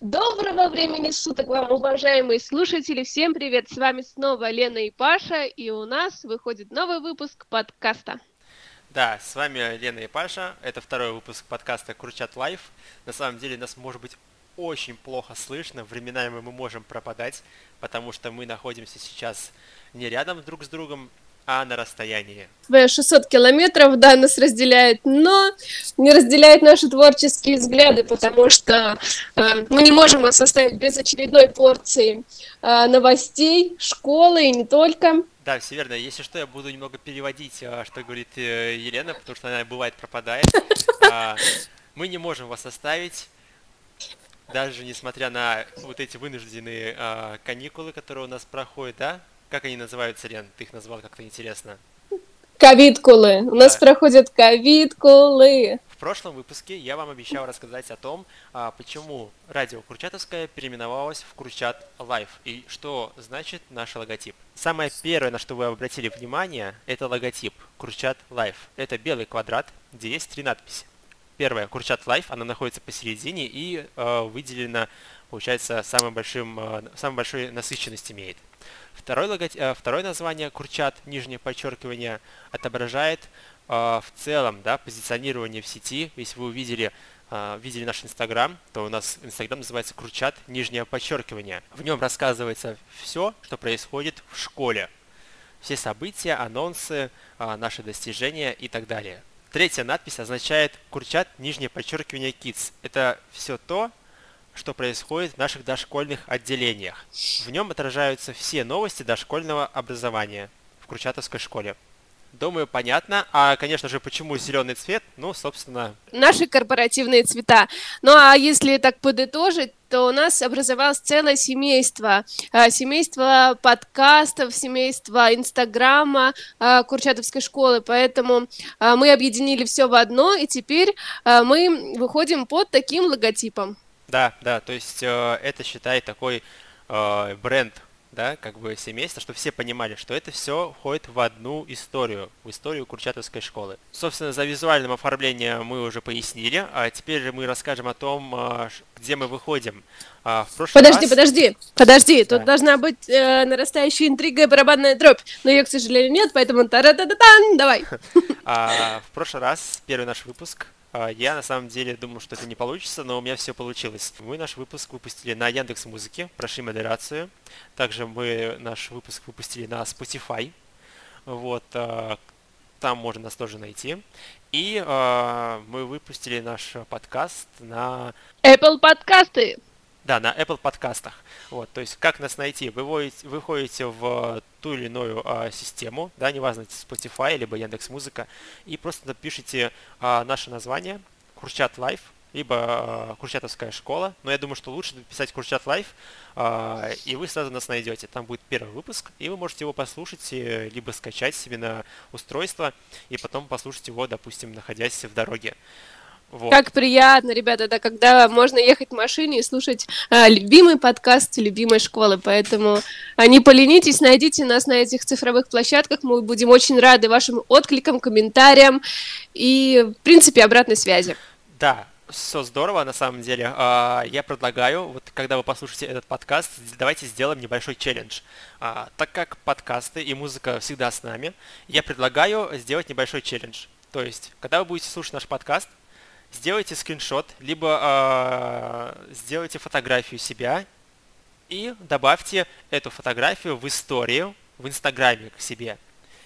Доброго времени суток вам, уважаемые слушатели! Всем привет! С вами снова Лена и Паша, и у нас выходит новый выпуск подкаста. Да, с вами Лена и Паша. Это второй выпуск подкаста Курчат Life. На самом деле нас может быть очень плохо слышно. Временами мы можем пропадать, потому что мы находимся сейчас не рядом друг с другом, а на расстоянии. 600 километров, да, нас разделяет, но не разделяет наши творческие взгляды, потому что э, мы не можем вас оставить без очередной порции э, новостей, школы и не только. Да, все верно. Если что, я буду немного переводить, э, что говорит э, Елена, потому что она бывает пропадает. А, мы не можем вас оставить, даже несмотря на вот эти вынужденные а, каникулы, которые у нас проходят, да? Как они называются, Лен? Ты их назвал как-то интересно. Ковидкулы. У нас проходят ковидкулы. В прошлом выпуске я вам обещал рассказать о том, а, почему радио Курчатовское переименовалось в Курчат Life и что значит наш логотип. Самое первое, на что вы обратили внимание, это логотип Курчат Life. Это белый квадрат, где есть три надписи. Первая Курчат Life, она находится посередине и э, выделена, получается, самым большим, э, самой большой насыщенность имеет. Второй, логотип, э, второе название Курчат, нижнее подчеркивание, отображает э, в целом да, позиционирование в сети. Если вы увидели э, видели наш Инстаграм, то у нас Инстаграм называется Курчат, нижнее подчеркивание. В нем рассказывается все, что происходит в школе. Все события, анонсы, э, наши достижения и так далее. Третья надпись означает Курчат, нижнее подчеркивание Kids. Это все то, что происходит в наших дошкольных отделениях. В нем отражаются все новости дошкольного образования в Курчатовской школе. Думаю, понятно. А, конечно же, почему зеленый цвет? Ну, собственно... Наши корпоративные цвета. Ну, а если так подытожить, то у нас образовалось целое семейство. А, семейство подкастов, семейство Инстаграма а, Курчатовской школы. Поэтому а, мы объединили все в одно, и теперь мы выходим под таким логотипом. Да, да, то есть э, это, считай, такой э, бренд, да, как бы семейства, чтобы все понимали, что это все входит в одну историю, в историю Курчатовской школы. Собственно, за визуальным оформлением мы уже пояснили, а теперь же мы расскажем о том, э, где мы выходим. А, в подожди, раз... подожди, подожди, да. тут должна быть э, нарастающая интрига и барабанная дробь, но ее, к сожалению, нет, поэтому та та та та давай. А, в прошлый раз, первый наш выпуск, я на самом деле думал, что это не получится, но у меня все получилось. Мы наш выпуск выпустили на Яндекс Музыке, прошли модерацию. Также мы наш выпуск выпустили на Spotify. Вот, а, там можно нас тоже найти. И э, мы выпустили наш подкаст на... Apple подкасты! Да, на Apple подкастах. Вот, то есть как нас найти? Вы выходите в ту или иную а, систему, да, неважно, Spotify, либо Яндекс Музыка, и просто напишите а, наше название, Курчат Life, либо а, Курчатовская школа, но я думаю, что лучше написать Курчат Life, а, и вы сразу нас найдете. Там будет первый выпуск, и вы можете его послушать, либо скачать себе на устройство, и потом послушать его, допустим, находясь в дороге. Вот. Как приятно, ребята, да, когда можно ехать в машине и слушать а, любимый подкаст любимой школы. Поэтому а, не поленитесь, найдите нас на этих цифровых площадках. Мы будем очень рады вашим откликам, комментариям и, в принципе, обратной связи. Да, все здорово, на самом деле. А, я предлагаю, вот когда вы послушаете этот подкаст, давайте сделаем небольшой челлендж. А, так как подкасты и музыка всегда с нами, я предлагаю сделать небольшой челлендж. То есть, когда вы будете слушать наш подкаст, сделайте скриншот, либо э, сделайте фотографию себя и добавьте эту фотографию в историю в Инстаграме к себе.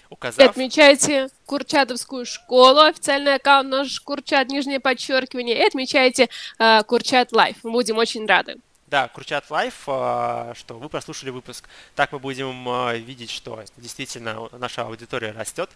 Указав... И отмечайте Курчатовскую школу, официальный аккаунт наш Курчат, нижнее подчеркивание, и отмечайте э, Курчат Life. Мы будем очень рады. Да, Курчат Life, э, что вы прослушали выпуск. Так мы будем видеть, что действительно наша аудитория растет.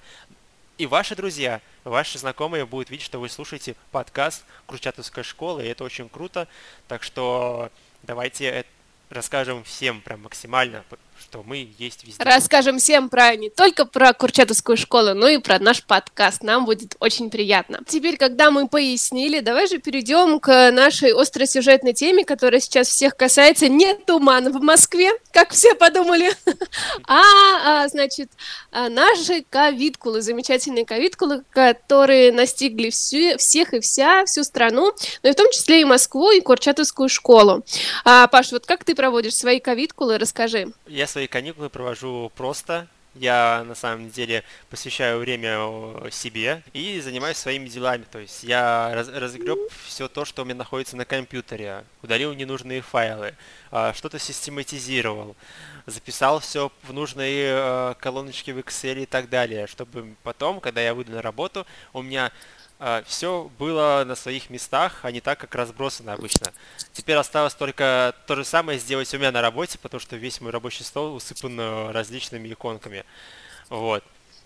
И ваши друзья, ваши знакомые будут видеть, что вы слушаете подкаст Курчатовской школы, и это очень круто. Так что давайте расскажем всем прям максимально что мы есть везде. Расскажем всем про не только про Курчатовскую школу, но и про наш подкаст. Нам будет очень приятно. Теперь, когда мы пояснили, давай же перейдем к нашей остросюжетной теме, которая сейчас всех касается. Не туман в Москве, как все подумали, а, а значит, а, наши ковидкулы, замечательные ковидкулы, которые настигли всю, всех и вся, всю страну, но и в том числе и Москву, и Курчатовскую школу. А, Паш, вот как ты проводишь свои ковидкулы, расскажи. Я свои каникулы провожу просто. Я на самом деле посвящаю время себе и занимаюсь своими делами. То есть я раз, разгреб все то, что у меня находится на компьютере, удалил ненужные файлы, что-то систематизировал, записал все в нужные а, колоночки в Excel и так далее, чтобы потом, когда я выйду на работу, у меня а, все было на своих местах, а не так, как разбросано обычно. Теперь осталось только то же самое сделать у меня на работе, потому что весь мой рабочий стол усыпан различными иконками. Вот.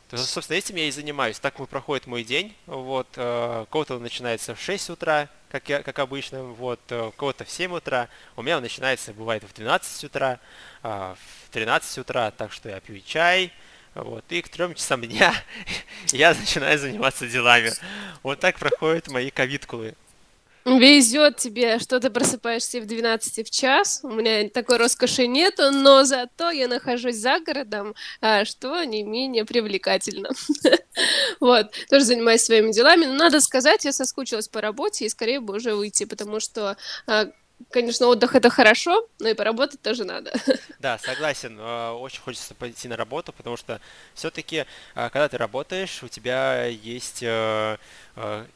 То, собственно, этим я и занимаюсь. Так мой проходит мой день. Вот, э, кого-то он начинается в 6 утра, как, я, как обычно, вот, э, кого-то в 7 утра. У меня он начинается, бывает, в 12 утра, э, в 13 утра, так что я пью чай, вот, и к трем часам дня я начинаю заниматься делами. Вот так проходят мои ковидкулы. Везет тебе, что ты просыпаешься в 12 в час. У меня такой роскоши нету, но зато я нахожусь за городом, а, что не менее привлекательно. Вот, тоже занимаюсь своими делами. Но надо сказать, я соскучилась по работе и скорее бы уже уйти, потому что а, Конечно, отдых это хорошо, но и поработать тоже надо. Да, согласен. А, очень хочется пойти на работу, потому что все-таки, а, когда ты работаешь, у тебя есть а,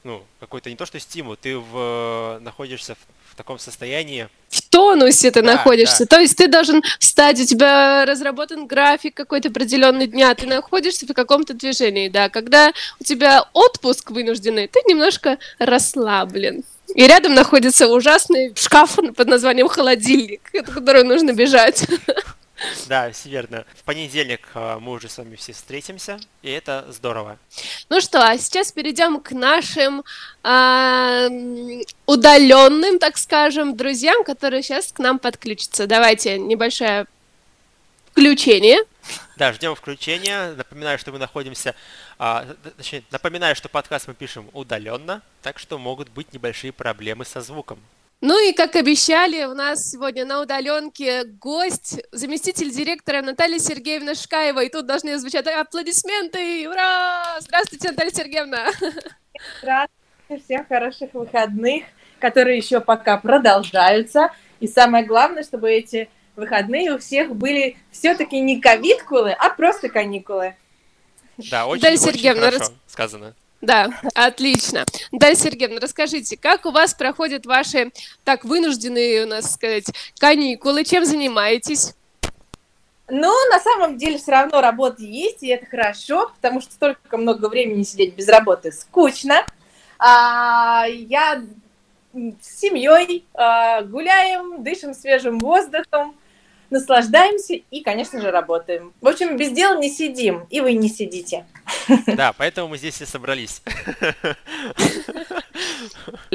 ну, какой-то не то что стимул, ты в, находишься в, в таком состоянии. В тонусе ты да, находишься. Да. То есть ты должен встать, у тебя разработан график какой-то определенный дня, ты находишься в каком-то движении, да. Когда у тебя отпуск вынужденный, ты немножко расслаблен. И рядом находится ужасный шкаф под названием холодильник, от которого нужно бежать. Да, все верно. В понедельник а, мы уже с вами все встретимся, и это здорово. Ну что, а сейчас перейдем к нашим э, удаленным, так скажем, друзьям, которые сейчас к нам подключатся. Давайте небольшое включение. Да, ждем включения. Напоминаю, что мы находимся, а, точнее, напоминаю, что подкаст мы пишем удаленно, так что могут быть небольшие проблемы со звуком. Ну и, как обещали, у нас сегодня на удаленке гость, заместитель директора Наталья Сергеевна Шкаева. И тут должны звучать аплодисменты. Ура! Здравствуйте, Наталья Сергеевна! Здравствуйте, всем хороших выходных, которые еще пока продолжаются. И самое главное, чтобы эти выходные у всех были все-таки не ковидкулы, а просто каникулы. Да, очень, Дарья очень Сергеевна, хорошо рас... сказано. Да, отлично. Дарья Сергеевна, расскажите, как у вас проходят ваши так вынужденные, у нас сказать, каникулы? Чем занимаетесь? Ну, на самом деле, все равно работа есть, и это хорошо, потому что столько много времени сидеть без работы скучно. А, я с семьей а, гуляем, дышим свежим воздухом, наслаждаемся и, конечно же, работаем. В общем, без дела не сидим, и вы не сидите. Да, поэтому мы здесь и собрались.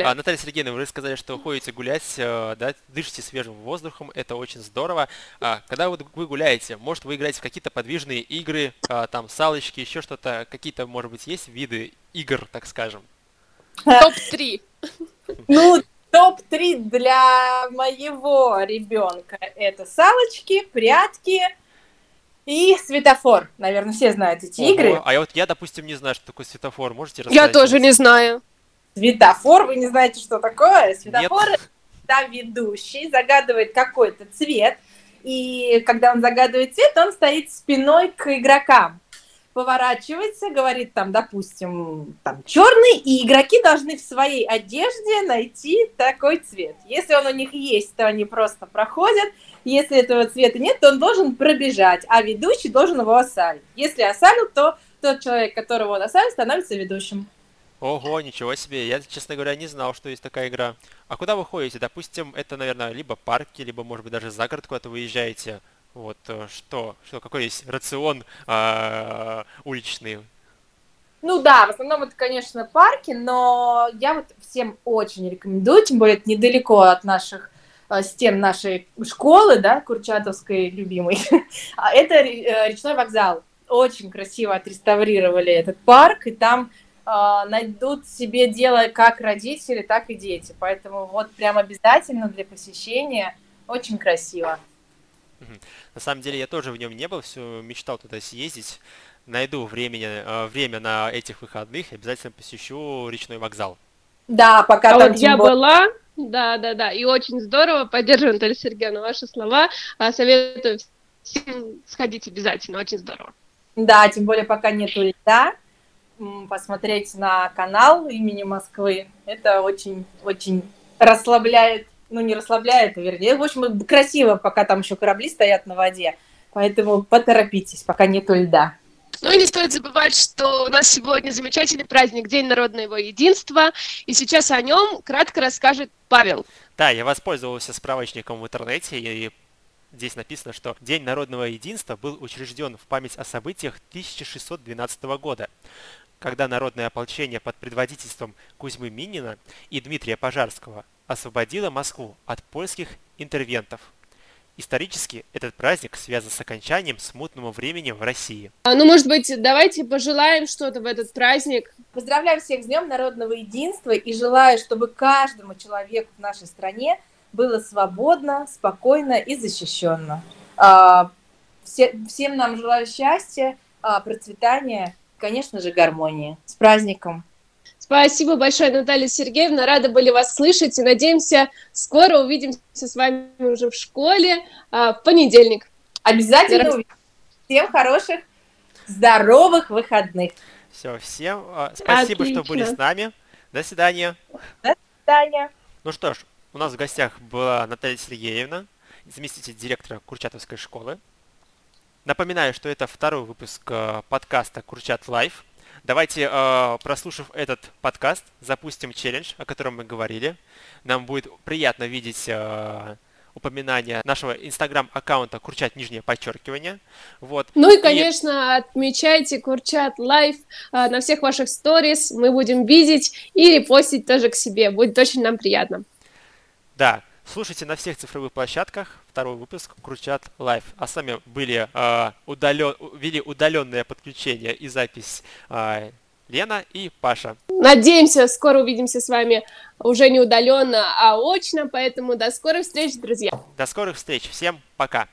А, Наталья Сергеевна, вы сказали, что ходите гулять, э, да, дышите свежим воздухом, это очень здорово. А, когда вот вы гуляете, может вы играете в какие-то подвижные игры, а, там салочки, еще что-то, какие-то, может быть, есть виды игр, так скажем? Топ-3. Ну, топ-3 для моего ребенка это салочки, прятки и светофор. Наверное, все знают эти Ого. игры. А я вот я, допустим, не знаю, что такое светофор. Можете рассказать? Я тоже не знаю. Светофор, вы не знаете, что такое? Светофор Нет. это ведущий, загадывает какой-то цвет, и когда он загадывает цвет, он стоит спиной к игрокам поворачивается, говорит там, допустим, там черный, и игроки должны в своей одежде найти такой цвет. Если он у них есть, то они просто проходят. Если этого цвета нет, то он должен пробежать, а ведущий должен его осалить. Если осалил, то тот человек, которого он осалил, становится ведущим. Ого, ничего себе. Я, честно говоря, не знал, что есть такая игра. А куда вы ходите? Допустим, это, наверное, либо парки, либо, может быть, даже за город куда-то выезжаете. Вот э, что, что какой есть рацион э, уличный? Ну да, в основном это, конечно, парки, но я вот всем очень рекомендую, тем более это недалеко от наших э, стен нашей школы, да, Курчатовской любимой, а это э, речной вокзал. Очень красиво отреставрировали этот парк, и там найдут себе дело как родители, так и дети. Поэтому вот прям обязательно для посещения очень красиво. На самом деле я тоже в нем не был, все мечтал туда съездить. Найду времени, время на этих выходных, обязательно посещу речной вокзал. Да, пока а там вот я была, да, да, да, и очень здорово, поддерживаю, Наталья Сергеевна, ваши слова, а, советую всем сходить обязательно, очень здорово. Да, тем более пока нету льда, посмотреть на канал имени Москвы, это очень-очень расслабляет, ну не расслабляет, вернее, в общем, красиво, пока там еще корабли стоят на воде, поэтому поторопитесь, пока нету льда. Ну и не стоит забывать, что у нас сегодня замечательный праздник, День народного единства, и сейчас о нем кратко расскажет Павел. Да, я воспользовался справочником в интернете, и здесь написано, что День народного единства был учрежден в память о событиях 1612 года, когда народное ополчение под предводительством Кузьмы Минина и Дмитрия Пожарского освободило Москву от польских интервентов – Исторически этот праздник связан с окончанием смутного времени в России. А, ну, может быть, давайте пожелаем что-то в этот праздник. Поздравляю всех с Днем народного единства и желаю, чтобы каждому человеку в нашей стране было свободно, спокойно и защищенно. А, все, всем нам желаю счастья, а, процветания, конечно же, гармонии. С праздником! Спасибо большое, Наталья Сергеевна. Рада были вас слышать и надеемся, скоро увидимся с вами уже в школе а, в понедельник. Обязательно увидимся. Всем хороших, здоровых выходных. Все, всем а, спасибо, Отлично. что были с нами. До свидания. До свидания. Ну что ж, у нас в гостях была Наталья Сергеевна, заместитель директора Курчатовской школы. Напоминаю, что это второй выпуск а, подкаста Курчат Life. Давайте, э, прослушав этот подкаст, запустим челлендж, о котором мы говорили. Нам будет приятно видеть э, упоминание нашего инстаграм-аккаунта Курчат нижнее подчеркивание. Вот. Ну и, конечно, и... отмечайте Курчат Life э, на всех ваших сторис. Мы будем видеть и репостить тоже к себе. Будет очень нам приятно. Да, Слушайте на всех цифровых площадках второй выпуск Курчат Life. А с вами были э, удален, вели удаленное подключение и запись э, Лена и Паша. Надеемся, скоро увидимся с вами уже не удаленно, а очно, поэтому до скорых встреч, друзья. До скорых встреч. Всем пока.